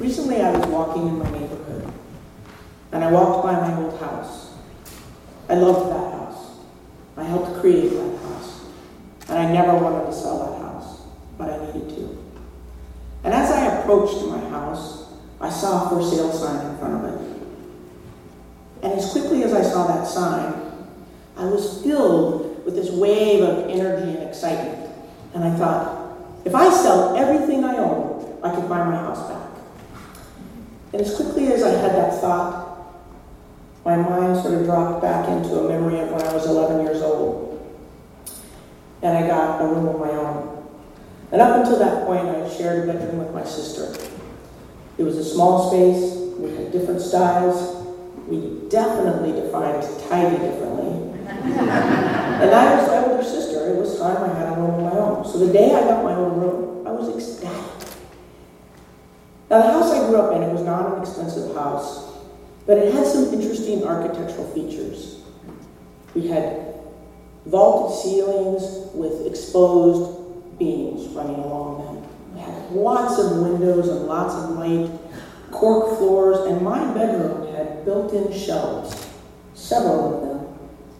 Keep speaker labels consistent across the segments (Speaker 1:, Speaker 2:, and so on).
Speaker 1: Recently, I was walking in my neighborhood, and I walked by my old house. I loved that house. I helped create that house, and I never wanted to sell that house, but I needed to. And as I approached my house, I saw a for sale sign in front of it. And as quickly as I saw that sign, I was filled with this wave of energy and excitement. And I thought, if I sell everything I own, I could buy my house back. And as quickly as I had that thought, my mind sort of dropped back into a memory of when I was 11 years old. And I got a room of my own. And up until that point, I had shared a bedroom with my sister. It was a small space, we had different styles, we definitely defined tidy differently. and I was my older sister. It was time I had a room of my own. So the day I got my own room, I was ecstatic. Now, the house I grew up in, it was not an expensive house, but it had some interesting architectural features. We had vaulted ceilings with exposed beams running along them. We had lots of windows and lots of light, cork floors, and my bedroom had built-in shelves, several of them,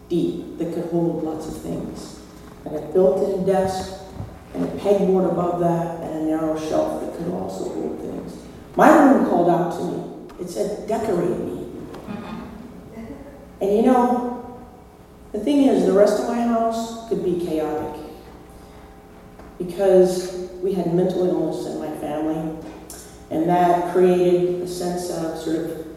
Speaker 1: deep, that could hold lots of things. And a built-in desk, and a pegboard above that, and a narrow shelf that could also hold things. My room called out to me. It said, decorate me. And you know, the thing is, the rest of my house could be chaotic because we had mental illness in my family, and that created a sense of sort of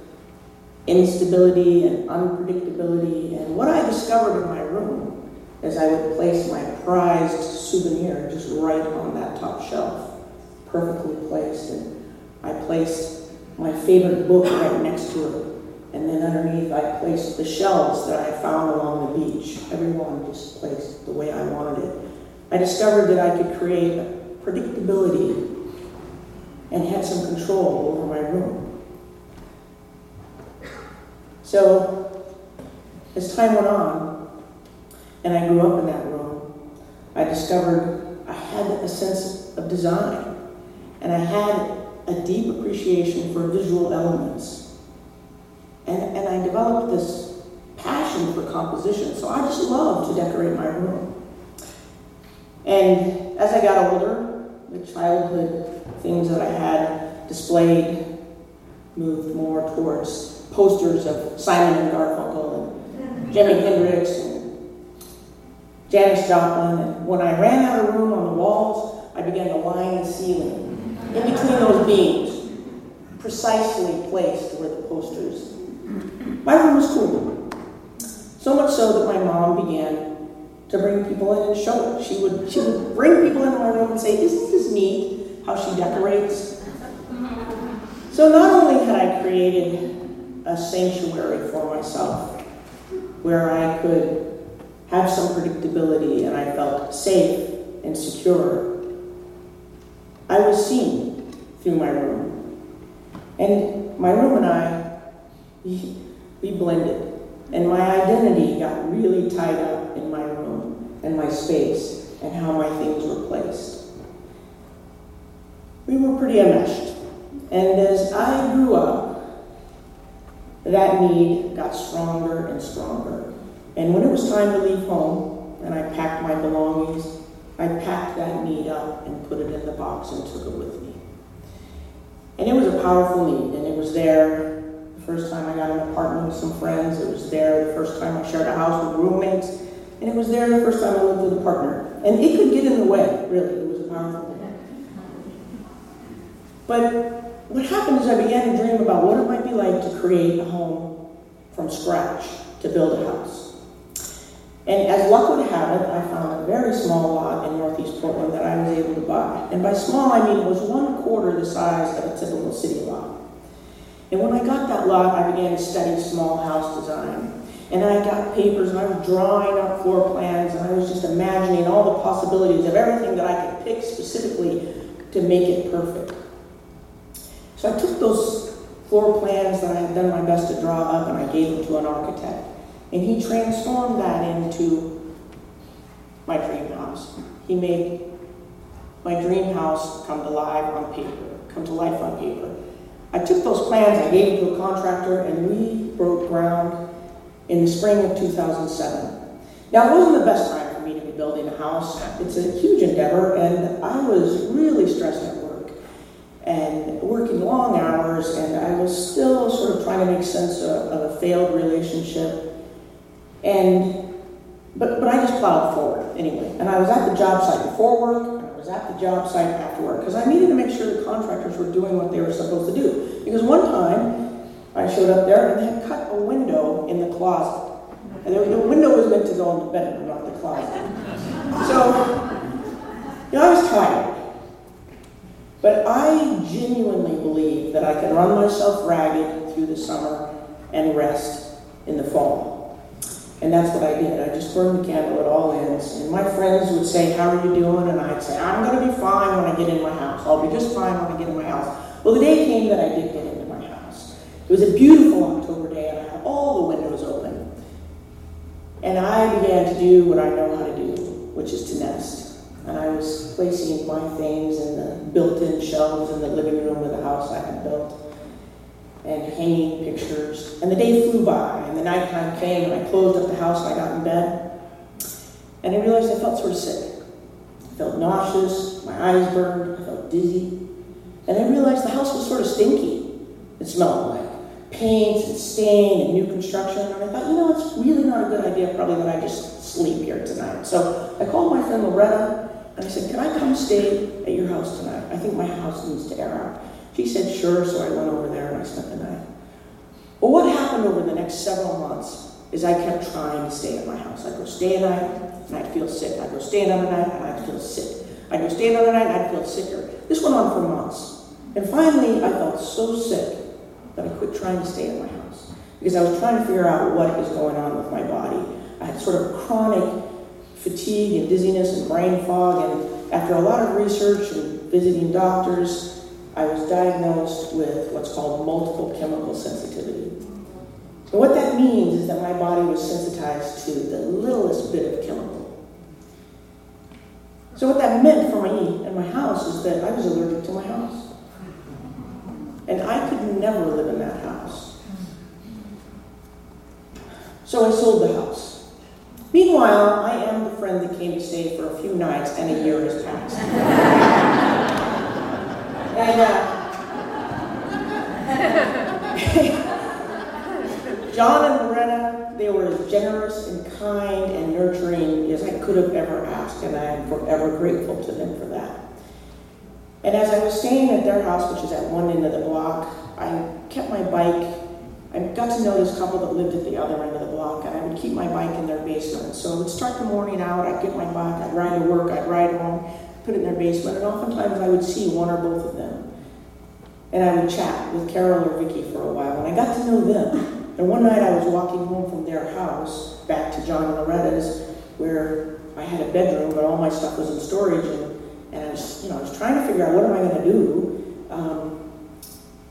Speaker 1: instability and unpredictability. And what I discovered in my room is I would place my prized souvenir just right on that top shelf, perfectly placed. And I placed my favorite book right next to it. And then underneath, I placed the shelves that I found along the beach. Everyone just placed the way I wanted it. I discovered that I could create predictability and had some control over my room. So, as time went on, and I grew up in that room, I discovered I had a sense of design, and I had a deep appreciation for visual elements. And, and I developed this passion for composition, so I just love to decorate my room. And as I got older, the childhood things that I had displayed moved more towards posters of Simon and Garfunkel and Jimi Hendrix and Janis Joplin. And when I ran out of room on the walls, I began to line the ceiling in between those beams, precisely placed where the posters. My room was cool. So much so that my mom began to bring people in and show it. She would, she would bring people into my room and say, Isn't this neat how she decorates? So not only had I created a sanctuary for myself where I could have some predictability and I felt safe and secure. I was seen through my room. And my room and I, we, blended. And my identity got really tied up in my room and my space and how my things were placed. We were pretty enmeshed. And as I grew up, that need got stronger and stronger. And when it was time to leave home and I packed my belongings, I packed that need up and put it in the box and took it with me. And it was a powerful need, and it was there the first time I got an apartment with some friends, it was there the first time I shared a house with roommates, and it was there the first time I lived with a partner. And it could get in the way, really. It was a powerful need. But what happened is I began to dream about what it might be like to create a home from scratch, to build a house. And as luck would have it, I found a very small lot in northeast Portland that I was able to buy. And by small, I mean it was one quarter the size of a typical city lot. And when I got that lot, I began to study small house design. And I got papers and I was drawing up floor plans and I was just imagining all the possibilities of everything that I could pick specifically to make it perfect. So I took those floor plans that I had done my best to draw up and I gave them to an architect. And he transformed that into my dream house. He made my dream house come to life on paper, come to life on paper. I took those plans, I gave them to a contractor, and we broke ground in the spring of 2007. Now, it wasn't the best time for me to be building a house. It's a huge endeavor, and I was really stressed at work and working long hours, and I was still sort of trying to make sense of, of a failed relationship. And but, but I just plowed forward anyway. And I was at the job site before work, and I was at the job site after work, because I needed to make sure the contractors were doing what they were supposed to do. Because one time, I showed up there and they had cut a window in the closet. And the, window was meant to go in the bedroom, not the closet. So, you know, I was tired. But I genuinely believe that I can run myself ragged through the summer and rest in the fall. And that's what I did. I just burned the candle at all ends. And my friends would say, How are you doing? And I'd say, I'm going to be fine when I get in my house. I'll be just fine when I get in my house. Well, the day came that I did get into my house. It was a beautiful October day, and I had all the windows open. And I began to do what I know how to do, which is to nest. And I was placing my things in the built in shelves in the living room of the house I had built and hanging pictures. And the day flew by, and the nighttime came, and I closed up the house, and I got in bed. And I realized I felt sort of sick. I felt nauseous, my eyes burned, I felt dizzy. And I realized the house was sort of stinky. It smelled like paint and stain and new construction. And I thought, you know, it's really not a good idea, probably, that I just sleep here tonight. So I called my friend Loretta, and I said, Can I come stay at your house tonight? I think my house needs to air out. She said, sure, so I went over there and I spent the night. Well, what happened over the next several months is I kept trying to stay at my house. I'd go stay a night and I'd feel sick. I'd go stay another night and I'd feel sick. I'd go stay another night and I'd feel sicker. This went on for months. And finally, I felt so sick that I quit trying to stay at my house because I was trying to figure out what was going on with my body. I had sort of chronic fatigue and dizziness and brain fog, and after a lot of research and visiting doctors, I was diagnosed with what's called multiple chemical sensitivity. And what that means is that my body was sensitized to the littlest bit of chemical. So what that meant for me and my house is that I was allergic to my house. And I could never live in that house. So I sold the house. Meanwhile, I am the friend that came to stay for a few nights and a year has passed. And uh, John and Loretta, they were as generous and kind and nurturing as I could have ever asked, and I am forever grateful to them for that. And as I was staying at their house, which is at one end of the block, I kept my bike. I got to know this couple that lived at the other end of the block, and I would keep my bike in their basement. So I would start the morning out, I'd get my bike, I'd ride to work, I'd ride home, put it in their basement, and oftentimes I would see one or both of them. And I would chat with Carol or Vicky for a while, and I got to know them. And one night I was walking home from their house back to John and Loretta's, where I had a bedroom, but all my stuff was in storage, and, and I was, you know, I was trying to figure out what am I going to do. Um,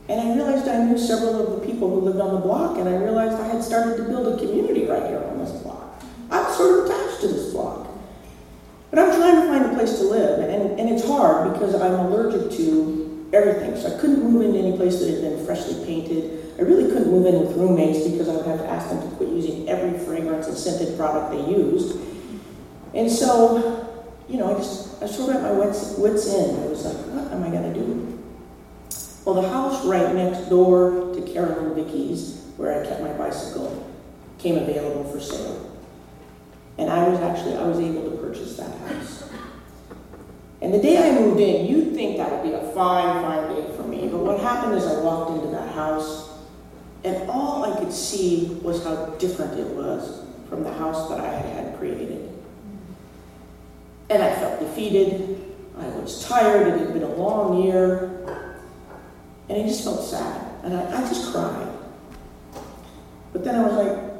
Speaker 1: and I realized I knew several of the people who lived on the block, and I realized I had started to build a community right here on this block. I'm sort of attached to this block. But I'm trying to find a place to live, and, and it's hard because I'm allergic to everything. So I couldn't move into any place that had been freshly painted. I really couldn't move in with roommates because I would have to ask them to quit using every fragrance and scented product they used. And so, you know, I just, I sort of at my wits, wits end. I was like, what am I going to do? Well, the house right next door to Carol and Vicky's, where I kept my bicycle, came available for sale. And I was actually, I was able to purchase that house. And the day I moved in, you'd think that would be a fine, fine day for me. But what happened is I walked into that house, and all I could see was how different it was from the house that I had had created. And I felt defeated. I was tired. It had been a long year. And I just felt sad. And I, I just cried. But then I was like,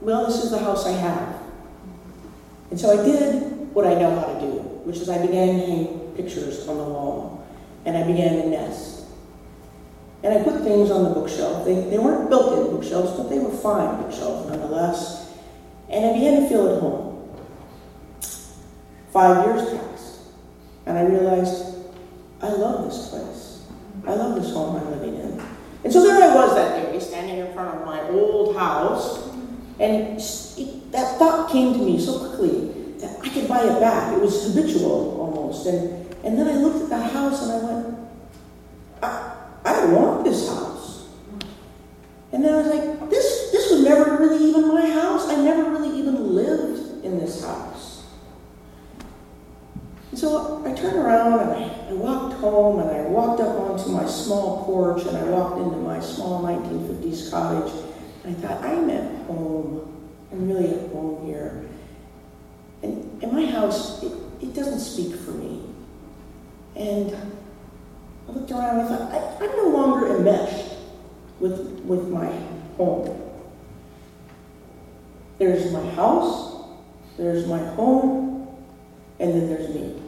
Speaker 1: well, this is the house I have. And so I did what I know how to do, which is I began hanging pictures on the wall, and I began to nest. And I put things on the bookshelf. They, they weren't built in bookshelves, but they were fine bookshelves nonetheless. And I began to feel at home. Five years passed, and I realized I love this place. I love this home I'm living in. And so there I was that day, standing in front of my old house, and it, that thought came to me so quickly that I could buy it back. It was habitual almost. And, and then I looked at the house and I went, I, I want this house. And then I was like, this, this was never really even my house. I never really even lived in this house. And so I turned around and I, walked home and I walked up onto my small porch and I walked into my small 1950s cottage. And I thought, I'm at home. I'm really at home here. And, and my house, it, it doesn't speak for me. And I looked around and I thought, I, I'm no longer enmeshed with, with my home. There's my house, there's my home, and then there's me.